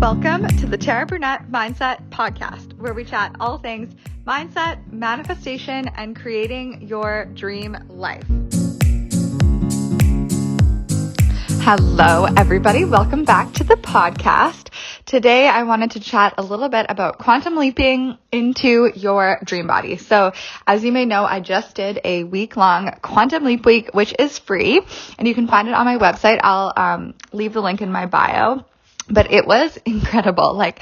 Welcome to the Tara Burnett Mindset Podcast, where we chat all things mindset, manifestation, and creating your dream life. Hello, everybody. Welcome back to the podcast. Today, I wanted to chat a little bit about quantum leaping into your dream body. So, as you may know, I just did a week long quantum leap week, which is free, and you can find it on my website. I'll um, leave the link in my bio but it was incredible. Like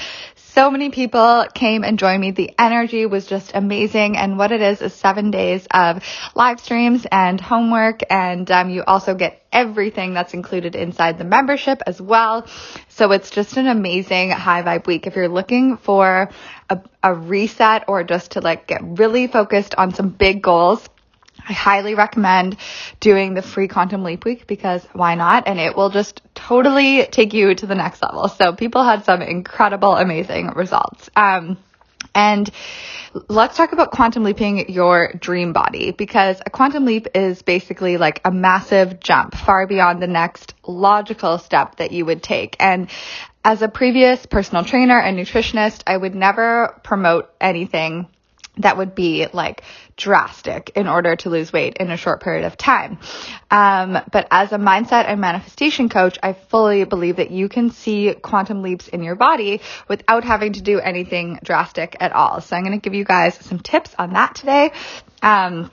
so many people came and joined me. The energy was just amazing. And what it is is seven days of live streams and homework. And um, you also get everything that's included inside the membership as well. So it's just an amazing high vibe week. If you're looking for a, a reset or just to like get really focused on some big goals, I highly recommend doing the free Quantum Leap Week because why not? And it will just totally take you to the next level. So people had some incredible, amazing results. Um, and let's talk about quantum leaping your dream body because a quantum leap is basically like a massive jump far beyond the next logical step that you would take. And as a previous personal trainer and nutritionist, I would never promote anything that would be like drastic in order to lose weight in a short period of time. Um, but as a mindset and manifestation coach, I fully believe that you can see quantum leaps in your body without having to do anything drastic at all. So I'm going to give you guys some tips on that today. Um,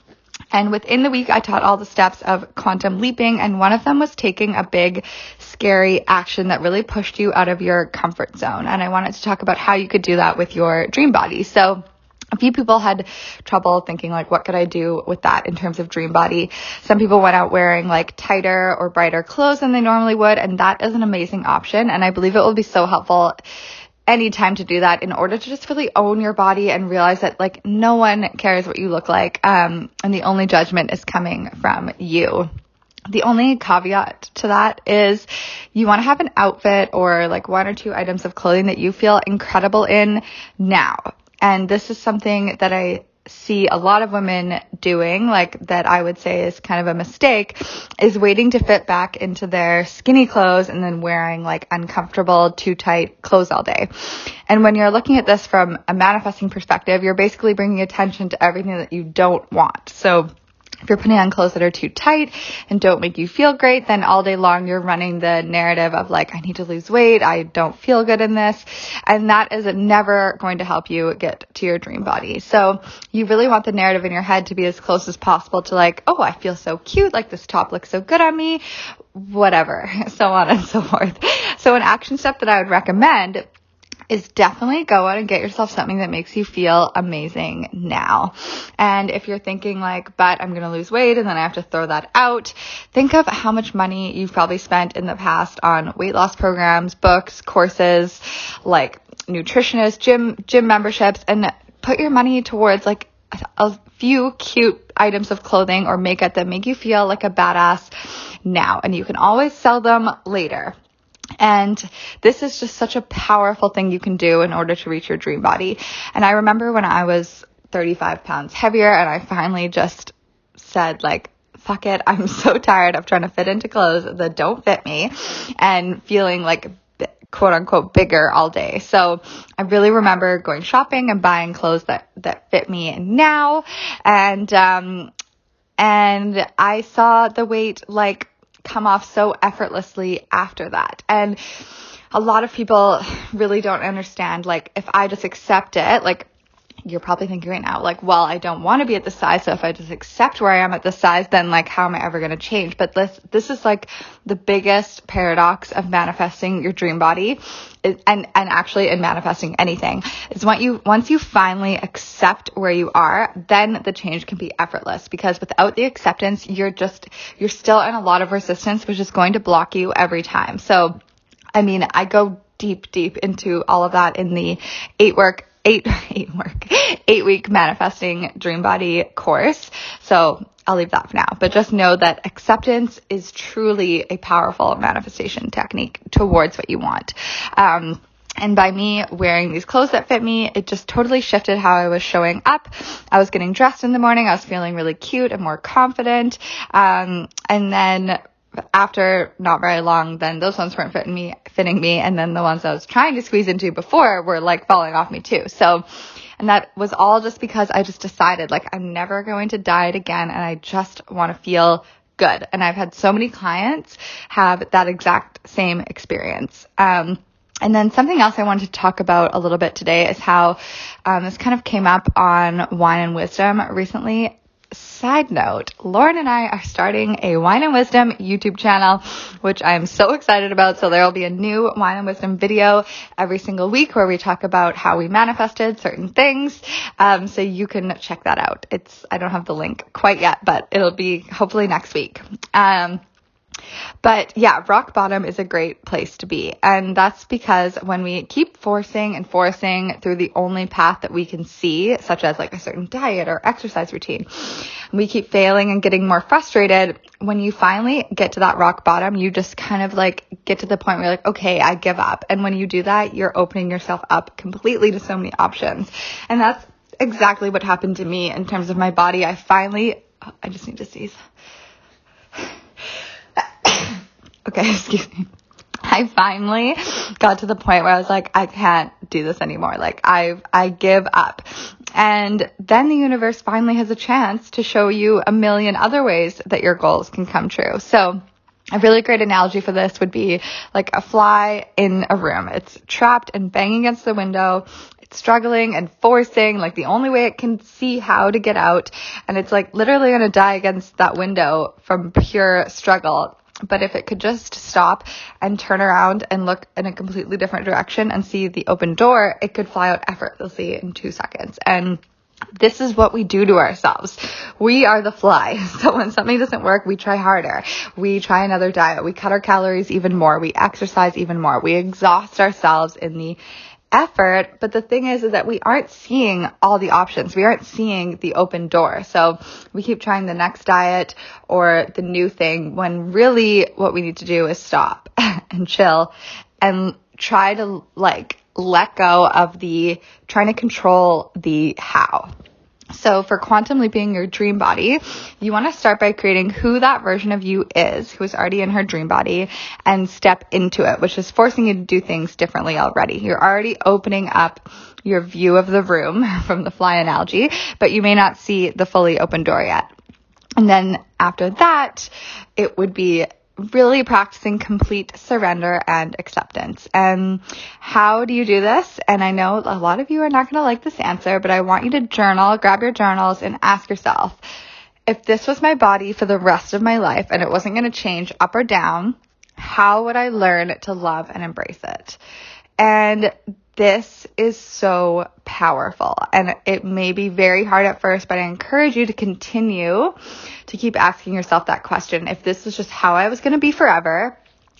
and within the week, I taught all the steps of quantum leaping, and one of them was taking a big, scary action that really pushed you out of your comfort zone. And I wanted to talk about how you could do that with your dream body. So, a few people had trouble thinking like what could I do with that in terms of dream body. Some people went out wearing like tighter or brighter clothes than they normally would and that is an amazing option and I believe it will be so helpful any time to do that in order to just really own your body and realize that like no one cares what you look like um, and the only judgment is coming from you. The only caveat to that is you want to have an outfit or like one or two items of clothing that you feel incredible in now. And this is something that I see a lot of women doing, like that I would say is kind of a mistake, is waiting to fit back into their skinny clothes and then wearing like uncomfortable, too tight clothes all day. And when you're looking at this from a manifesting perspective, you're basically bringing attention to everything that you don't want. So if you're putting on clothes that are too tight and don't make you feel great, then all day long you're running the narrative of like, I need to lose weight. I don't feel good in this. And that is never going to help you get to your dream body. So you really want the narrative in your head to be as close as possible to like, oh, I feel so cute. Like this top looks so good on me. Whatever. So on and so forth. So an action step that I would recommend is definitely go out and get yourself something that makes you feel amazing now. And if you're thinking like, but I'm going to lose weight and then I have to throw that out, think of how much money you've probably spent in the past on weight loss programs, books, courses, like nutritionists, gym, gym memberships, and put your money towards like a few cute items of clothing or makeup that make you feel like a badass now. And you can always sell them later. And this is just such a powerful thing you can do in order to reach your dream body. And I remember when I was 35 pounds heavier and I finally just said like, fuck it. I'm so tired of trying to fit into clothes that don't fit me and feeling like quote unquote bigger all day. So I really remember going shopping and buying clothes that, that fit me now. And, um, and I saw the weight like come off so effortlessly after that. And a lot of people really don't understand, like, if I just accept it, like, you're probably thinking right now, like, well, I don't want to be at this size. So if I just accept where I am at this size, then like, how am I ever going to change? But this, this is like the biggest paradox of manifesting your dream body and, and actually in manifesting anything is once you, once you finally accept where you are, then the change can be effortless because without the acceptance, you're just, you're still in a lot of resistance, which is going to block you every time. So, I mean, I go deep, deep into all of that in the eight work eight, eight work, eight week manifesting dream body course. So I'll leave that for now, but just know that acceptance is truly a powerful manifestation technique towards what you want. Um, and by me wearing these clothes that fit me, it just totally shifted how I was showing up. I was getting dressed in the morning. I was feeling really cute and more confident. Um, and then after not very long, then those ones weren't fitting me, fitting me. And then the ones I was trying to squeeze into before were like falling off me too. So, and that was all just because I just decided like I'm never going to diet again and I just want to feel good. And I've had so many clients have that exact same experience. Um, and then something else I wanted to talk about a little bit today is how um, this kind of came up on Wine and Wisdom recently side note, Lauren and I are starting a Wine and Wisdom YouTube channel, which I'm so excited about. So there will be a new Wine and Wisdom video every single week where we talk about how we manifested certain things. Um, so you can check that out. It's, I don't have the link quite yet, but it'll be hopefully next week. Um, but yeah, rock bottom is a great place to be. And that's because when we keep forcing and forcing through the only path that we can see, such as like a certain diet or exercise routine, we keep failing and getting more frustrated. When you finally get to that rock bottom, you just kind of like get to the point where you're like, okay, I give up. And when you do that, you're opening yourself up completely to so many options. And that's exactly what happened to me in terms of my body. I finally, oh, I just need to sneeze. Okay, excuse me. I finally got to the point where I was like, I can't do this anymore. Like I, I give up. And then the universe finally has a chance to show you a million other ways that your goals can come true. So a really great analogy for this would be like a fly in a room. It's trapped and banging against the window. It's struggling and forcing, like the only way it can see how to get out. And it's like literally going to die against that window from pure struggle. But if it could just stop and turn around and look in a completely different direction and see the open door, it could fly out effortlessly in two seconds. And this is what we do to ourselves. We are the fly. So when something doesn't work, we try harder. We try another diet. We cut our calories even more. We exercise even more. We exhaust ourselves in the effort. But the thing is, is that we aren't seeing all the options. We aren't seeing the open door. So we keep trying the next diet or the new thing when really what we need to do is stop and chill and try to like let go of the trying to control the how. So for quantum leaping your dream body, you want to start by creating who that version of you is, who is already in her dream body, and step into it, which is forcing you to do things differently already. You're already opening up your view of the room from the fly analogy, but you may not see the fully open door yet. And then after that, it would be really practicing complete surrender and acceptance. And how do you do this? And I know a lot of you are not going to like this answer, but I want you to journal, grab your journals and ask yourself, if this was my body for the rest of my life and it wasn't going to change up or down, how would I learn to love and embrace it? And this is so powerful and it may be very hard at first, but I encourage you to continue to keep asking yourself that question. If this was just how I was going to be forever,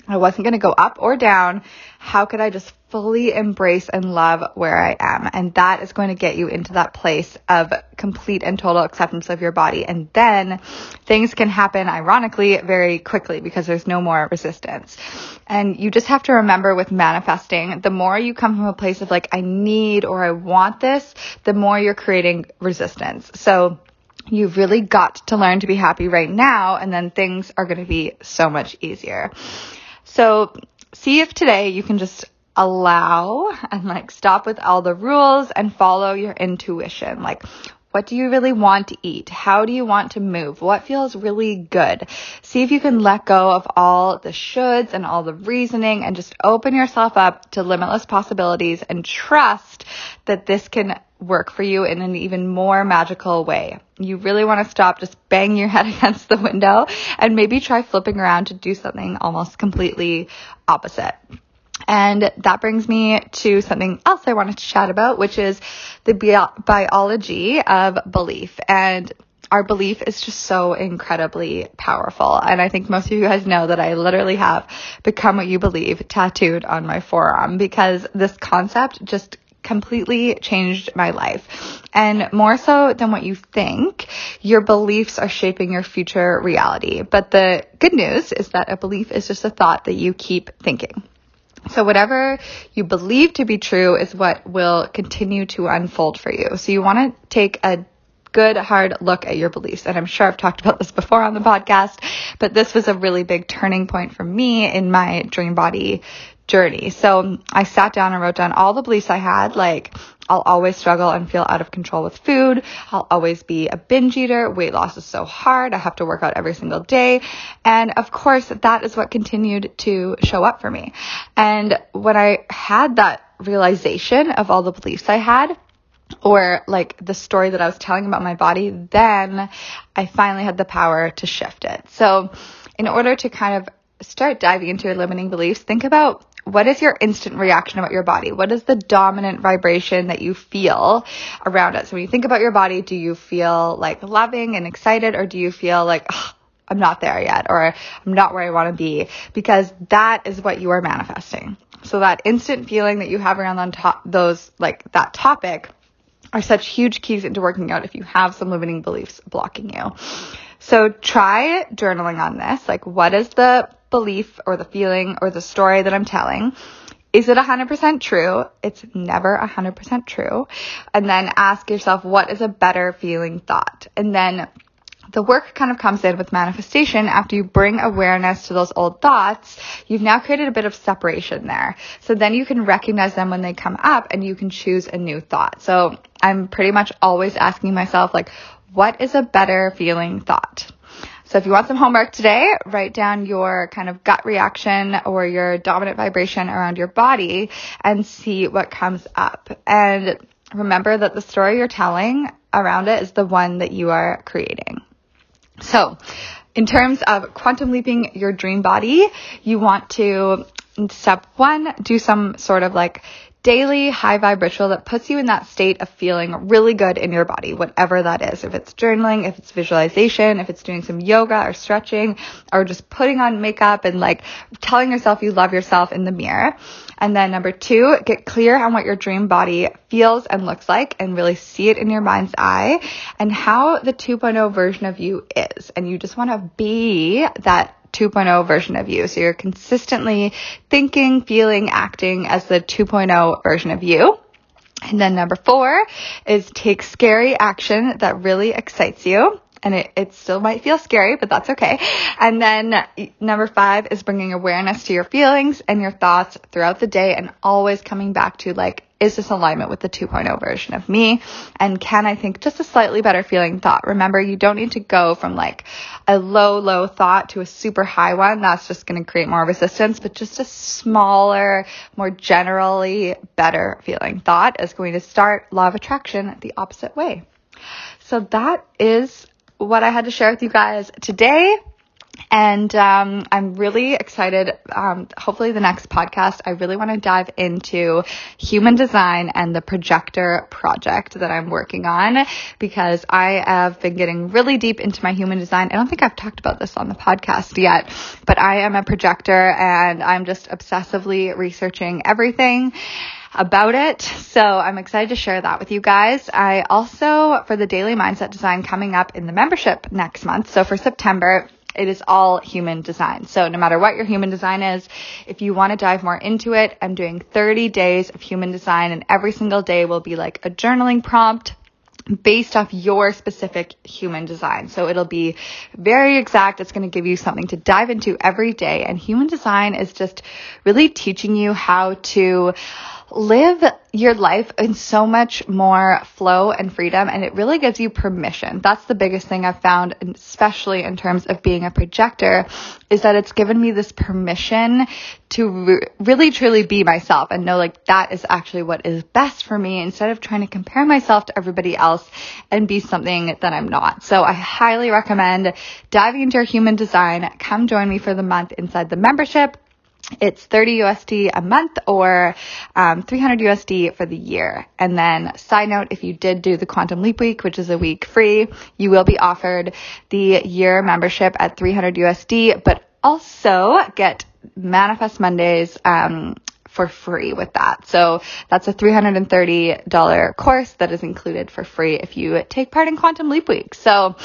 I wasn't going to go up or down. How could I just fully embrace and love where I am? And that is going to get you into that place of complete and total acceptance of your body. And then things can happen, ironically, very quickly because there's no more resistance. And you just have to remember with manifesting, the more you come from a place of like, I need or I want this, the more you're creating resistance. So, You've really got to learn to be happy right now, and then things are going to be so much easier. So see if today you can just allow and like stop with all the rules and follow your intuition. Like, what do you really want to eat? How do you want to move? What feels really good? See if you can let go of all the shoulds and all the reasoning and just open yourself up to limitless possibilities and trust that this can work for you in an even more magical way. You really want to stop just banging your head against the window and maybe try flipping around to do something almost completely opposite. And that brings me to something else I wanted to chat about, which is the bi- biology of belief. And our belief is just so incredibly powerful. And I think most of you guys know that I literally have become what you believe tattooed on my forearm because this concept just completely changed my life. And more so than what you think, your beliefs are shaping your future reality. But the good news is that a belief is just a thought that you keep thinking. So whatever you believe to be true is what will continue to unfold for you. So you want to take a good hard look at your beliefs. And I'm sure I've talked about this before on the podcast, but this was a really big turning point for me in my dream body journey. So I sat down and wrote down all the beliefs I had, like I'll always struggle and feel out of control with food. I'll always be a binge eater. Weight loss is so hard. I have to work out every single day. And of course, that is what continued to show up for me. And when I had that realization of all the beliefs I had, or like the story that I was telling about my body, then I finally had the power to shift it. So in order to kind of start diving into your limiting beliefs, think about what is your instant reaction about your body? What is the dominant vibration that you feel around it? So when you think about your body, do you feel like loving and excited or do you feel like, I'm not there yet or I'm not where I want to be? Because that is what you are manifesting. So that instant feeling that you have around on top, those, like that topic are such huge keys into working out if you have some limiting beliefs blocking you. So try journaling on this. Like, what is the belief or the feeling or the story that I'm telling? Is it 100% true? It's never 100% true. And then ask yourself, what is a better feeling thought? And then the work kind of comes in with manifestation after you bring awareness to those old thoughts. You've now created a bit of separation there. So then you can recognize them when they come up and you can choose a new thought. So I'm pretty much always asking myself, like, what is a better feeling thought? So if you want some homework today, write down your kind of gut reaction or your dominant vibration around your body and see what comes up. And remember that the story you're telling around it is the one that you are creating. So, in terms of quantum leaping your dream body, you want to step one, do some sort of like daily high vibe ritual that puts you in that state of feeling really good in your body, whatever that is. If it's journaling, if it's visualization, if it's doing some yoga or stretching, or just putting on makeup and like telling yourself you love yourself in the mirror. And then number two, get clear on what your dream body feels and looks like and really see it in your mind's eye and how the 2.0 version of you is. And you just want to be that 2.0 version of you. So you're consistently thinking, feeling, acting as the 2.0 version of you. And then number four is take scary action that really excites you and it, it still might feel scary, but that's okay. And then number five is bringing awareness to your feelings and your thoughts throughout the day and always coming back to like, is this alignment with the 2.0 version of me? And can I think just a slightly better feeling thought? Remember, you don't need to go from like a low, low thought to a super high one. That's just going to create more resistance, but just a smaller, more generally better feeling thought is going to start law of attraction the opposite way. So that is what I had to share with you guys today. And um, I'm really excited. Um, hopefully, the next podcast, I really want to dive into human design and the projector project that I'm working on because I have been getting really deep into my human design. I don't think I've talked about this on the podcast yet, but I am a projector and I'm just obsessively researching everything about it. So I'm excited to share that with you guys. I also, for the daily mindset design coming up in the membership next month. So for September, it is all human design. So no matter what your human design is, if you want to dive more into it, I'm doing 30 days of human design and every single day will be like a journaling prompt based off your specific human design. So it'll be very exact. It's going to give you something to dive into every day. And human design is just really teaching you how to live your life in so much more flow and freedom and it really gives you permission. That's the biggest thing I've found, especially in terms of being a projector, is that it's given me this permission to re- really truly be myself and know like that is actually what is best for me instead of trying to compare myself to everybody else and be something that I'm not. So I highly recommend diving into your human design. Come join me for the month inside the membership it's 30 USD a month or um, 300 USD for the year. And then, side note, if you did do the Quantum Leap Week, which is a week free, you will be offered the year membership at 300 USD, but also get Manifest Mondays um, for free with that. So that's a $330 course that is included for free if you take part in Quantum Leap Week. So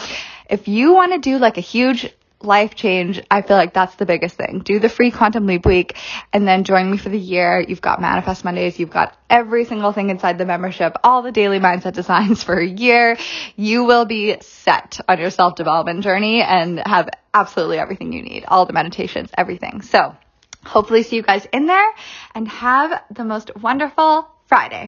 if you want to do like a huge life change, I feel like that's the biggest thing. Do the free Quantum Leap week and then join me for the year. You've got Manifest Mondays. You've got every single thing inside the membership, all the daily mindset designs for a year. You will be set on your self development journey and have absolutely everything you need, all the meditations, everything. So hopefully see you guys in there and have the most wonderful Friday.